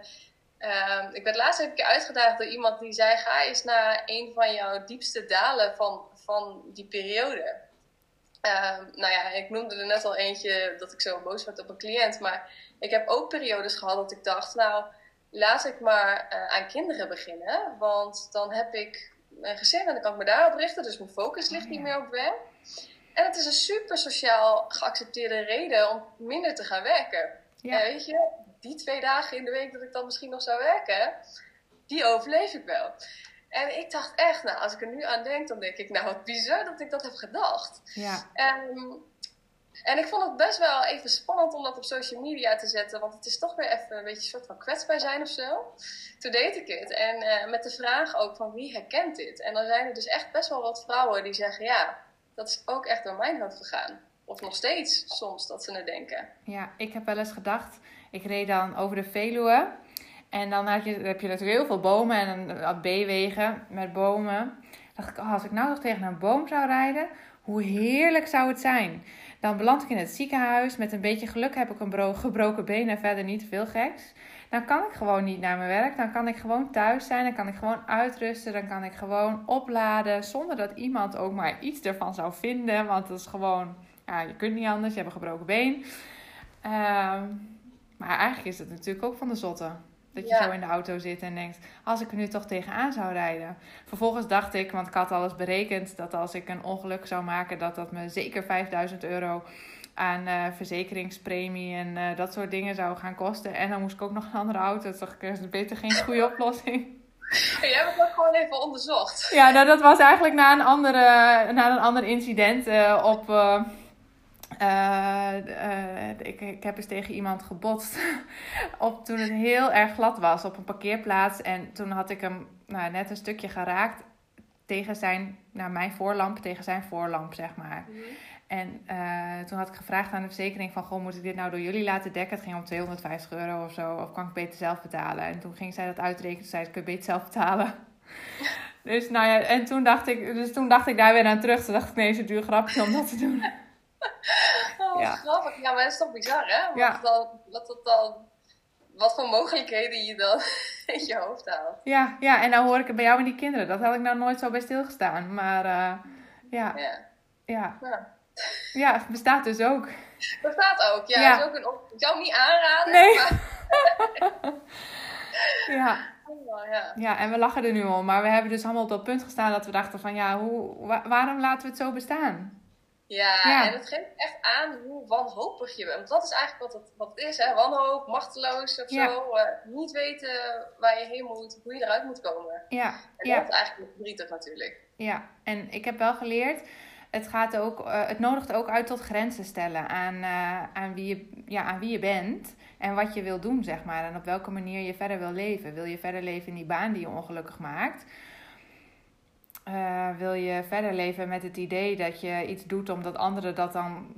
ehm, ik werd laatst even uitgedaagd door iemand die zei: ga eens naar een van jouw diepste dalen van, van die periode. Ehm, nou ja, ik noemde er net al eentje dat ik zo boos werd op een cliënt. Maar ik heb ook periodes gehad dat ik dacht, nou, laat ik maar eh, aan kinderen beginnen. Want dan heb ik een gezin en dan kan ik me daarop richten. Dus mijn focus ligt niet meer op werk. En het is een super sociaal geaccepteerde reden om minder te gaan werken. Ja. En weet je, die twee dagen in de week dat ik dan misschien nog zou werken, die overleef ik wel. En ik dacht echt, nou, als ik er nu aan denk, dan denk ik, nou, wat bizar dat ik dat heb gedacht. Ja. Ehm, en ik vond het best wel even spannend om dat op social media te zetten, want het is toch weer even een beetje een soort van kwetsbaar zijn of zo. Toen deed ik het. En eh, met de vraag ook van wie herkent dit? En dan zijn er dus echt best wel wat vrouwen die zeggen, ja, dat is ook echt door mijn hoofd gegaan. Of nog steeds soms dat ze het denken. Ja, ik heb wel eens gedacht, ik reed dan over de Veluwe. En dan had je, heb je natuurlijk heel veel bomen en B-wegen met bomen. dacht ik, oh, als ik nou nog tegen een boom zou rijden, hoe heerlijk zou het zijn. Dan beland ik in het ziekenhuis. Met een beetje geluk heb ik een bro- gebroken been en verder niet veel geks. Dan kan ik gewoon niet naar mijn werk. Dan kan ik gewoon thuis zijn. Dan kan ik gewoon uitrusten. Dan kan ik gewoon opladen. Zonder dat iemand ook maar iets ervan zou vinden. Want het is gewoon, ja, je kunt niet anders. Je hebt een gebroken been. Ehm, maar eigenlijk is het natuurlijk ook van de zotte. Dat je Ja. zo in de auto zit en denkt, als ik er nu toch tegenaan zou rijden. Vervolgens dacht ik, want ik had alles berekend, dat als ik een ongeluk zou maken, dat dat me zeker 5000 euro aan eh, verzekeringspremie en eh, dat soort dingen zou gaan kosten. En dan moest ik ook nog een andere auto. Toen dacht ik, dat is beter geen goede oplossing. Jij hebt het ook gewoon even onderzocht. Ja, nou, dat was eigenlijk na een, andere, na een ander incident eh, op... eh, eh, ik, ik heb eens tegen iemand gebotst op, toen het heel erg glad was op een parkeerplaats. En toen had ik hem nou, net een stukje geraakt tegen zijn, nou, mijn voorlamp, tegen zijn voorlamp, zeg maar. En eh, toen had ik gevraagd aan de verzekering van... Goh, moet ik dit nou door jullie laten dekken? Het ging om 250 euro of zo. Of kan ik beter zelf betalen? En toen ging zij dat uitrekenen. Toen zei ze, kun je beter zelf betalen? dus nou ja, en toen dacht ik, dus toen dacht ik daar weer aan terug. Toen dacht ik, nee, is een duur grapje om dat te doen. Ja. grappig. Ja, maar dat is toch bizar, hè? Wat, Ja. dan, wat, dat dan, wat voor mogelijkheden je dan in je hoofd haalt. ja, ja, en nou hoor ik het bij jou en die kinderen. Dat had ik nou nooit zo bij stilgestaan. Maar eh, ja, Ja. ja, ja. het bestaat dus ook. Dat staat ook. Ja, is ook een op- ik zou hem niet aanraden. Nee. Maar, Ja. oh, ja. Ja, en we lachen er nu om. Maar we hebben dus allemaal op dat punt gestaan dat we dachten van... Ja, hoe, wa- waarom laten we het zo bestaan? Ja, Ja. en het geeft echt aan hoe wanhopig je bent. Want dat is eigenlijk wat het, wat het is, hè? Wanhoop, machteloos of Ja. zo. eh, niet weten waar je heen moet, hoe je eruit moet komen. Ja, En ja. dat is eigenlijk verdrietig natuurlijk. Ja, en ik heb wel geleerd, het, gaat ook, eh, het nodigt ook uit tot grenzen stellen aan, eh, aan, wie je, ja, aan wie je bent en wat je wil doen, zeg maar. En op welke manier je verder wil leven. Wil je verder leven in die baan die je ongelukkig maakt? Eh, wil je verder leven met het idee dat je iets doet omdat anderen dat dan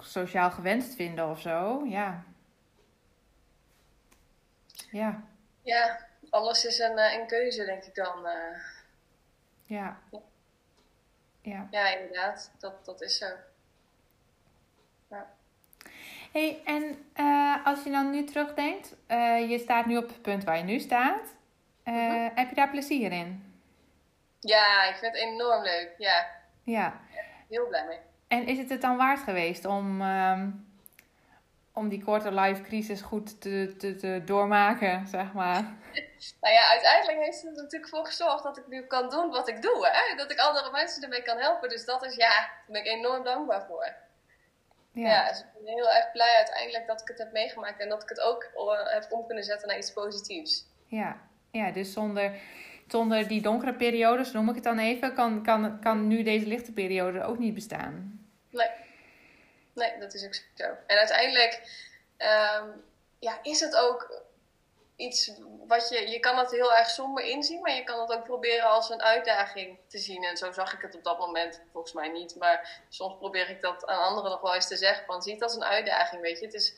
sociaal gewenst vinden of zo? Ja. Ja, Ja, alles is een, eh, een keuze, denk ik dan. eh. ja. Ja. ja, inderdaad. Dat, dat is zo. hey, en als je dan nu terugdenkt, je staat nu op het punt waar je nu staat. Mhm. Heb je daar plezier in? Ja, ik vind het enorm leuk. Ja, Ja. heel blij mee. En is het het dan waard geweest om, ehm, om die quarter-life crisis goed te, te, te doormaken, zeg maar? Nou ja, uiteindelijk heeft het er natuurlijk voor gezorgd dat ik nu kan doen wat ik doe. Hè? Dat ik andere mensen ermee kan helpen. Dus dat is, ja, daar ben ik enorm dankbaar voor. Ja. ja, dus ik ben heel erg blij uiteindelijk dat ik het heb meegemaakt en dat ik het ook eh, heb om kunnen zetten naar iets positiefs. Ja, ja dus zonder, zonder die donkere periodes, noem ik het dan even, kan, kan, kan nu deze lichte periode ook niet bestaan. Nee, nee dat is ook zo. En uiteindelijk um, ja, is het ook iets wat je, je kan het heel erg somber inzien, maar je kan het ook proberen als een uitdaging te zien. En zo zag ik het op dat moment volgens mij niet. Maar soms probeer ik dat aan anderen nog wel eens te zeggen. Van zie het als een uitdaging, weet je. Het is,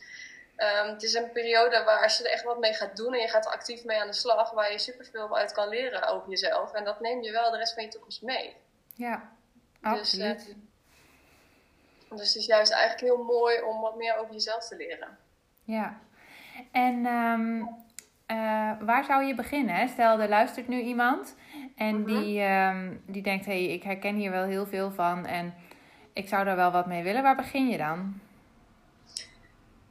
um, het is een periode waar als je er echt wat mee gaat doen en je gaat er actief mee aan de slag, waar je superveel uit kan leren over jezelf. En dat neem je wel de rest van je toekomst mee. Ja, absoluut. Dus, uh, dus het is juist eigenlijk heel mooi om wat meer over jezelf te leren. Ja, en um, uh, waar zou je beginnen? Stel, er luistert nu iemand en mhm. die, um, die denkt: hé, hey, ik herken hier wel heel veel van en ik zou daar wel wat mee willen. Waar begin je dan?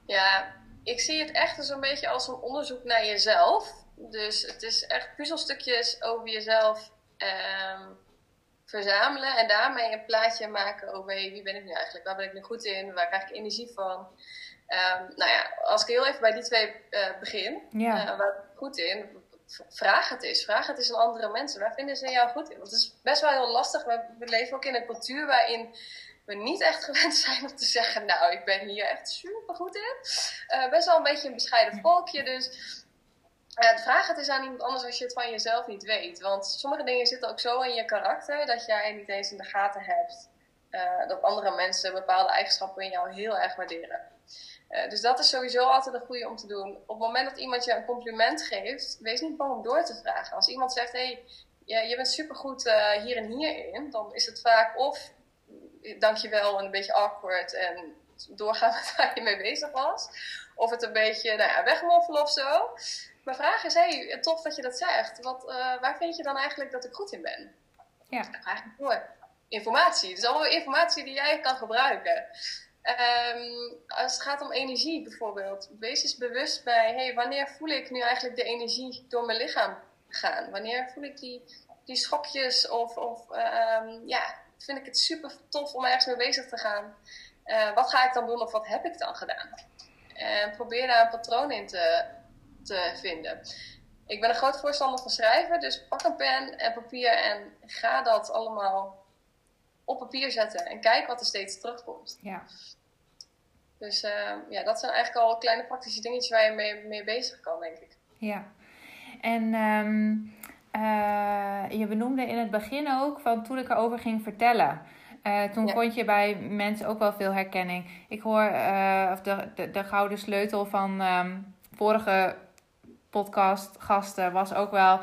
Ja, ik zie het echt zo'n beetje als een onderzoek naar jezelf. Dus het is echt puzzelstukjes over jezelf um, verzamelen en daarmee een plaatje maken over hey, wie ben ik nu eigenlijk? Waar ben ik nu goed in? Waar krijg ik energie van? Um, nou ja, als ik heel even bij die twee uh, begin, ja. uh, waar ik goed in, vraag het eens. Vraag het eens aan andere mensen. Waar vinden ze jou goed in? Want het is best wel heel lastig. We leven ook in een cultuur waarin we niet echt gewend zijn om te zeggen, nou, ik ben hier echt super goed in. Uh, best wel een beetje een bescheiden volkje, dus vraag het eens aan iemand anders als je het van jezelf niet weet. Want sommige dingen zitten ook zo in je karakter dat jij niet eens in de gaten hebt dat andere mensen bepaalde eigenschappen in jou heel erg waarderen. Uh, dus dat is sowieso altijd een goede om te doen. Op het moment dat iemand je een compliment geeft, wees niet bang om door te vragen. Als iemand zegt, hé, hey, je, je bent supergoed uh, hier en hierin, dan is het vaak of dankjewel en een beetje awkward en doorgaan met waar je mee bezig was. Of het een beetje nou ja, wegmoffelen of zo. Maar vraag is, hey, tof dat je dat zegt. Wat, uh, waar vind je dan eigenlijk dat ik goed in ben? Ja. Door. Informatie. Is allemaal informatie die jij kan gebruiken. Um, als het gaat om energie bijvoorbeeld, wees eens bewust bij, hey, wanneer voel ik nu eigenlijk de energie door mijn lichaam gaan? Wanneer voel ik die, die schokjes of, of um, ja, vind ik het super tof om ergens mee bezig te gaan? Uh, wat ga ik dan doen of wat heb ik dan gedaan? En probeer daar een patroon in te, te vinden. Ik ben een groot voorstander van schrijven, dus pak een pen en papier en ga dat allemaal op papier zetten en kijk wat er steeds terugkomt. Ja. Dus uh, ja, dat zijn eigenlijk al kleine praktische dingetjes waar je mee, mee bezig kan, denk ik. Ja. En um, uh, je benoemde in het begin ook van toen ik erover ging vertellen. Uh, toen ja. vond je bij mensen ook wel veel herkenning. Ik hoor of de, de, de, gouden sleutel van um, vorige podcastgasten was ook wel...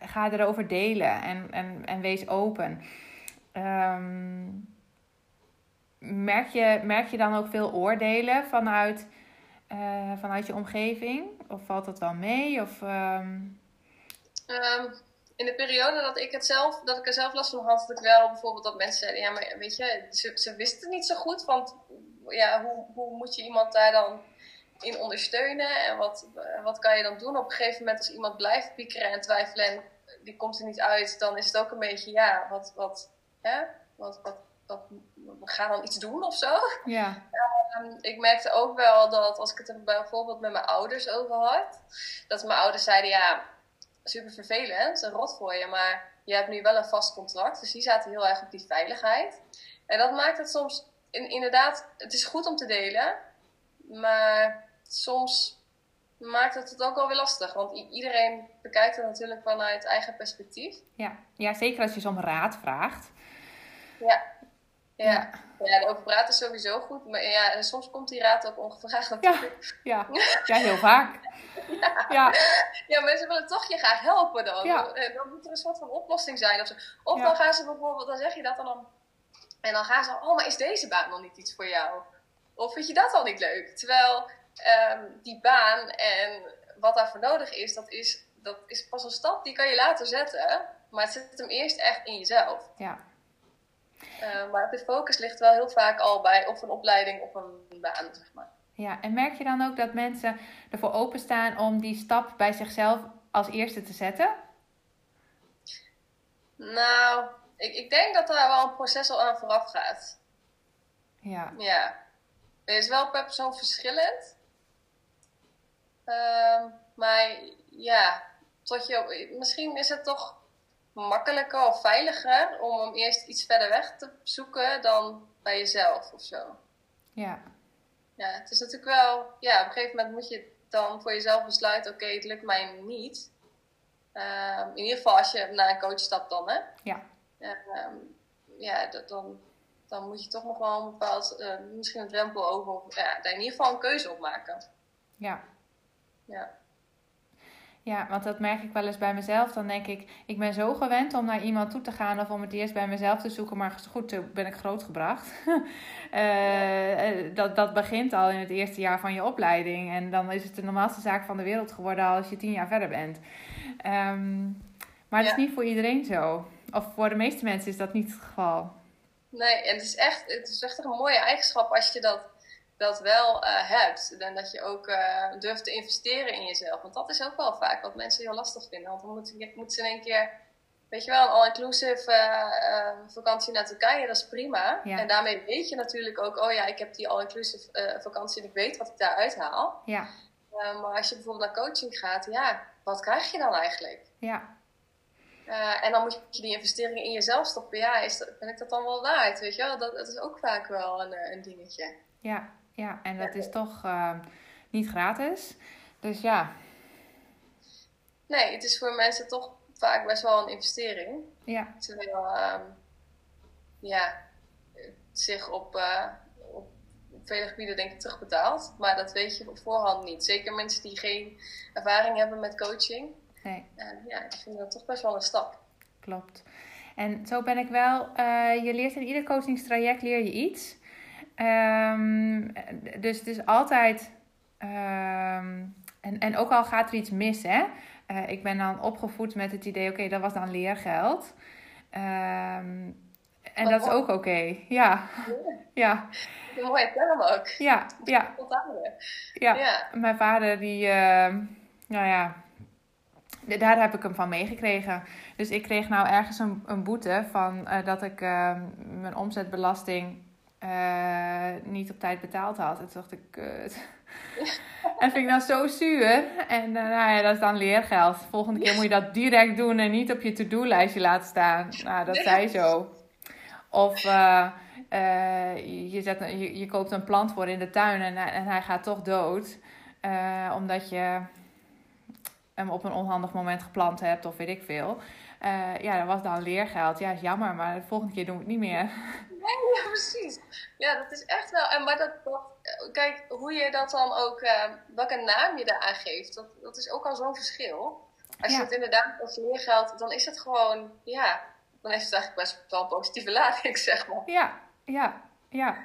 ga erover delen en, en, en wees open. Um, merk, je, merk je dan ook veel oordelen vanuit, vanuit je omgeving? Of valt dat wel mee? Of, um... Um, in de periode dat ik, het zelf, dat ik er zelf last van had, had ik wel bijvoorbeeld dat mensen zeiden: Ja, maar weet je, ze, ze wisten het niet zo goed. Want ja, hoe, hoe moet je iemand daar dan in ondersteunen? En wat, wat kan je dan doen? Op een gegeven moment, als iemand blijft piekeren en twijfelen en die komt er niet uit, dan is het ook een beetje: Ja, wat, wat, hè? wat, wat we gaan dan iets doen of zo. Ja. Um, ik merkte ook wel dat als ik het er bijvoorbeeld met mijn ouders over had, dat mijn ouders zeiden: Ja, super vervelend, een rot voor je, maar je hebt nu wel een vast contract. Dus die zaten heel erg op die veiligheid. En dat maakt het soms in, inderdaad, het is goed om te delen, maar soms maakt het het ook wel weer lastig. Want iedereen bekijkt het natuurlijk vanuit eigen perspectief. Ja, ja zeker als je soms raad vraagt. Ja. Ja. ja, erover praten is sowieso goed. Maar ja, soms komt die raad ook ongevraagd natuurlijk. Ja, ja. ja heel vaak. ja. ja. Ja. mensen willen toch je graag helpen dan. Ja. Eh, dan moet er een soort van oplossing zijn of zo. Of dan gaan ze bijvoorbeeld, dan zeg je dat dan, en dan gaan ze, oh, maar is deze baan nog niet iets voor jou? Of vind je dat al niet leuk? Terwijl um, die baan en wat daarvoor nodig is, dat is, dat is pas een stap die kan je later zetten. Maar het zit hem eerst echt in jezelf. Ja. Uh, maar de focus ligt wel heel vaak al bij of een opleiding of een baan, zeg maar. Ja, en merk je dan ook dat mensen ervoor openstaan om die stap bij zichzelf als eerste te zetten? Nou, ik, ik denk dat daar wel een proces al aan vooraf gaat. Ja. Ja. Het is wel per persoon verschillend. Ehm, maar ja, tot je, misschien is het toch makkelijker of veiliger om hem eerst iets verder weg te zoeken dan bij jezelf of zo. Ja. Ja, het is natuurlijk wel, ja, op een gegeven moment moet je dan voor jezelf besluiten, oké, het lukt mij niet. Ehm, in ieder geval als je naar een coach stapt dan, hè. Ja. Ehm, ja, dat, dan, dan moet je toch nog wel een bepaald, eh, misschien een drempel over, of, ja, daar in ieder geval een keuze op maken. Ja. Ja. Ja, want dat merk ik wel eens bij mezelf. Dan denk ik, ik ben zo gewend om naar iemand toe te gaan of om het eerst bij mezelf te zoeken. Maar goed, toen ben ik grootgebracht. uh, dat, dat begint al in het eerste jaar van je opleiding. En dan is het de normaalste zaak van de wereld geworden als je tien jaar verder bent. Um, maar het Ja. is niet voor iedereen zo. Of voor de meeste mensen is dat niet het geval. Nee, en het is echt, het is echt een mooie eigenschap als je dat, dat wel eh, hebt. En dat je ook eh, durft te investeren in jezelf. Want dat is ook wel vaak wat mensen heel lastig vinden. Want dan moeten, moeten ze in één keer, weet je wel, een all-inclusive eh, vakantie naar Turkije, dat is prima. Ja. En daarmee weet je natuurlijk ook, oh ja, ik heb die all-inclusive vakantie en ik weet wat ik daar uithaal. Ja, maar als je bijvoorbeeld naar coaching gaat, ja, wat krijg je dan eigenlijk? ja, en dan moet je die investeringen in jezelf stoppen. Ja, is dat, ben ik dat dan wel waard? Weet je wel? Dat, dat is ook vaak wel een, een dingetje. ja, ja. En dat is toch eh, niet gratis. Dus ja, Nee, het is voor mensen toch vaak best wel een investering. ja, Terwijl, ehm, ja, zich op, eh, op, vele gebieden denk ik terugbetaalt. Maar dat weet je op voorhand niet. Zeker mensen die geen ervaring hebben met coaching. nee. ja, die vinden dat toch best wel een stap. Klopt. En zo ben ik wel. eh, je leert in ieder coachingstraject leer je iets. Ehm, dus het is altijd. ehm, en, en ook al gaat er iets mis, hè. Eh, ik ben dan opgevoed met het idee, oké, dat was dan leergeld. Ehm, en dat is ook oké. Ja, ja, Een mooie term ook. ja, ja, ja. Ja. Mijn vader, die, nou ja, daar heb ik hem van meegekregen. Dus ik kreeg nou ergens een, een boete van eh, dat ik mijn omzetbelasting eh, niet op tijd betaald had. En toen dacht ik, kut. En vind ik dan zo zuur. En eh, nou ja, dat is dan leergeld. Volgende keer moet je dat direct doen en niet op je to-do-lijstje laten staan. Nou, dat zei zo. Of eh, je, zet, een- je, je koopt een plant voor in de tuin en, hij- en hij gaat toch dood. Omdat je hem op een onhandig moment geplant hebt of weet ik veel. Ja, dat was dan leergeld. Ja, is jammer, maar de volgende keer doen we het niet meer. Ja, precies. Ja, dat is echt wel. En maar dat, dat, kijk, hoe je dat dan ook, eh, welke naam je daaraan geeft, dat, dat is ook al zo'n verschil. Als Ja. je het inderdaad als leergeld, dan is het gewoon, ja, dan heeft het eigenlijk best wel een positieve lading, zeg maar. Ja, ja, ja,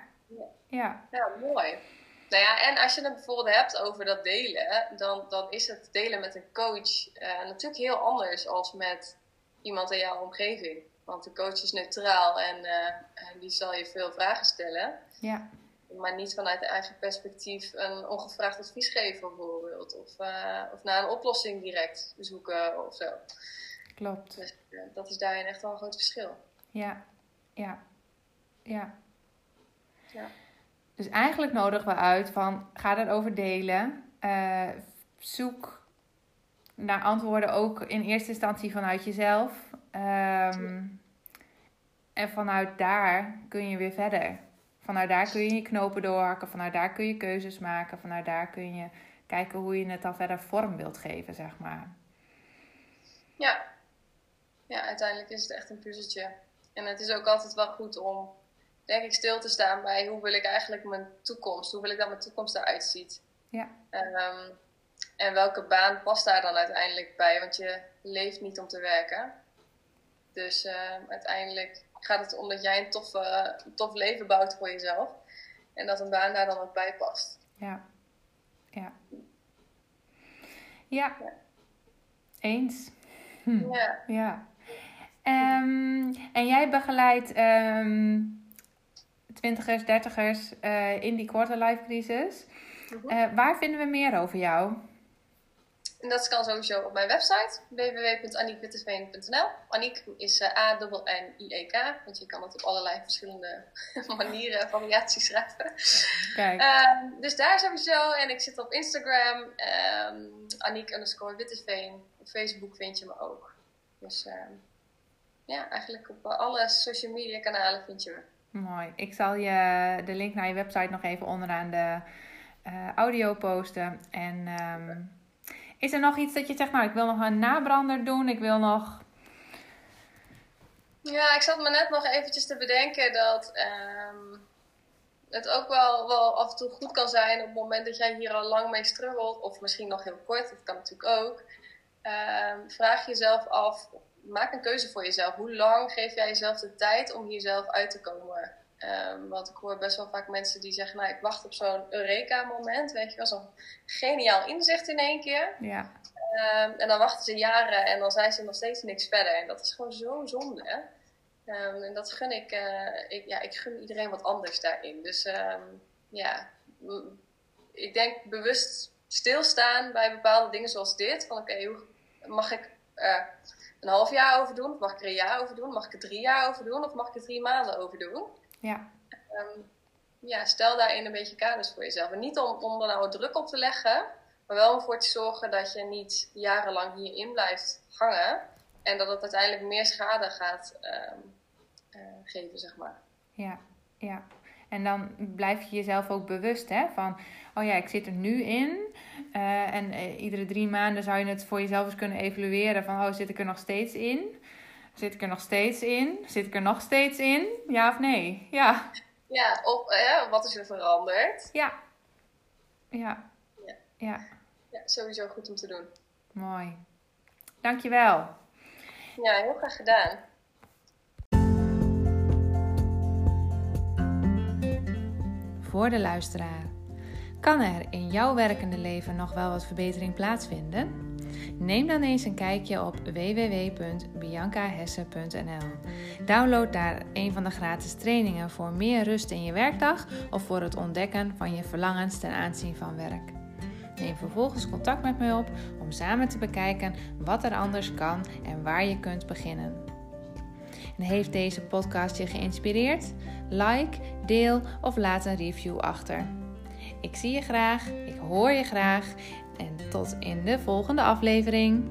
ja, Ja, mooi. Nou ja, en als je het bijvoorbeeld hebt over dat delen, dan, dan is het delen met een coach eh, natuurlijk heel anders als met iemand in jouw omgeving. Want de coach is neutraal en, eh, en die zal je veel vragen stellen. ja, Maar niet vanuit eigen perspectief een ongevraagd advies geven bijvoorbeeld. Of, eh, of naar een oplossing direct zoeken of zo. klopt. Dus eh, dat is daarin echt wel een groot verschil. Ja, ja, ja. Ja. Dus eigenlijk nodigen we uit van ga erover delen. Zoek naar antwoorden ook in eerste instantie vanuit jezelf. Ehm, en vanuit daar kun je weer verder. Vanuit daar kun je je knopen doorhakken. Vanuit daar kun je keuzes maken. Vanuit daar kun je kijken hoe je het dan verder vorm wilt geven, zeg maar. Ja. ja, uiteindelijk is het echt een puzzeltje. En het is ook altijd wel goed om, denk ik, stil te staan bij hoe wil ik eigenlijk mijn toekomst, hoe wil ik dat mijn toekomst eruit ziet. Ja. Ehm, en welke baan past daar dan uiteindelijk bij? Want je leeft niet om te werken. Dus ehm, uiteindelijk gaat het om dat jij een tof, tof leven bouwt voor jezelf. En dat een baan daar dan ook bij past. Ja. Ja. Ja. Eens. Hm. Ja. Ja. Ehm, en jij begeleidt ehm twintigers, dertigers eh, in die quarterlife crisis. Mhm. Eh, waar vinden we meer over jou? En dat kan sowieso op mijn website www.aniekwitteveen.nl. Aniek is uh, A-N-N-I-E-K, want je kan het op allerlei verschillende manieren en variaties schrijven. Kijk. Um, dus daar sowieso. En ik zit op Instagram, um, Aniek underscore Witteveen. Op Facebook vind je me ook. Dus um, ja, eigenlijk op alle social media kanalen vind je me. Mooi. Ik zal je de link naar je website nog even onderaan de uh, audio posten. En um, is er nog iets dat je zegt, nou, ik wil nog een nabrander doen, ik wil nog... Ja, ik zat me net nog eventjes te bedenken dat um, het ook wel, wel af en toe goed kan zijn op het moment dat jij hier al lang mee struggelt, of misschien nog heel kort, dat kan natuurlijk ook. Um, vraag jezelf af, maak een keuze voor jezelf. Hoe lang geef jij jezelf de tijd om hier zelf uit te komen? Um, want ik hoor best wel vaak mensen die zeggen, nou ik wacht op zo'n Eureka-moment, weet je wel, zo'n geniaal inzicht in één keer. Ja. Um, en dan wachten ze jaren en dan zijn ze nog steeds niks verder. En dat is gewoon zo zonde. Um, en dat gun ik, uh, ik, ja, ik gun iedereen wat anders daarin. Dus ja, ik denk bewust stilstaan bij bepaalde dingen zoals dit. Van oké, okay, mag ik er een half jaar over doen? Of mag ik er een jaar over doen? Mag ik er drie jaar over doen? Of mag ik er drie maanden over doen? Ja. Um, ja, stel daarin een beetje kaders voor jezelf. En niet om, om er nou druk op te leggen, maar wel om voor te zorgen dat je niet jarenlang hierin blijft hangen. En dat het uiteindelijk meer schade gaat um, uh, geven, zeg maar. Ja, ja. En dan blijf je jezelf ook bewust hè, van, oh ja, ik zit er nu in. Uh, en uh, iedere drie maanden zou je het voor jezelf eens kunnen evalueren van, oh, zit ik er nog steeds in? Zit ik er nog steeds in? Zit ik er nog steeds in? Ja of nee? Ja. Ja, of eh, wat is er veranderd? Ja. Ja. Ja. ja. Ja, sowieso goed om te doen. Mooi. Dankjewel. Ja, heel graag gedaan. Voor de luisteraar. Kan er in jouw werkende leven nog wel wat verbetering plaatsvinden? Neem dan eens een kijkje op www.biancahesse.nl. Download daar een van de gratis trainingen voor meer rust in je werkdag of voor het ontdekken van je verlangens ten aanzien van werk. Neem vervolgens contact met mij op om samen te bekijken wat er anders kan en waar je kunt beginnen. En heeft deze podcast je geïnspireerd? Like, deel of laat een review achter. Ik zie je graag, ik hoor je graag en tot in de volgende aflevering.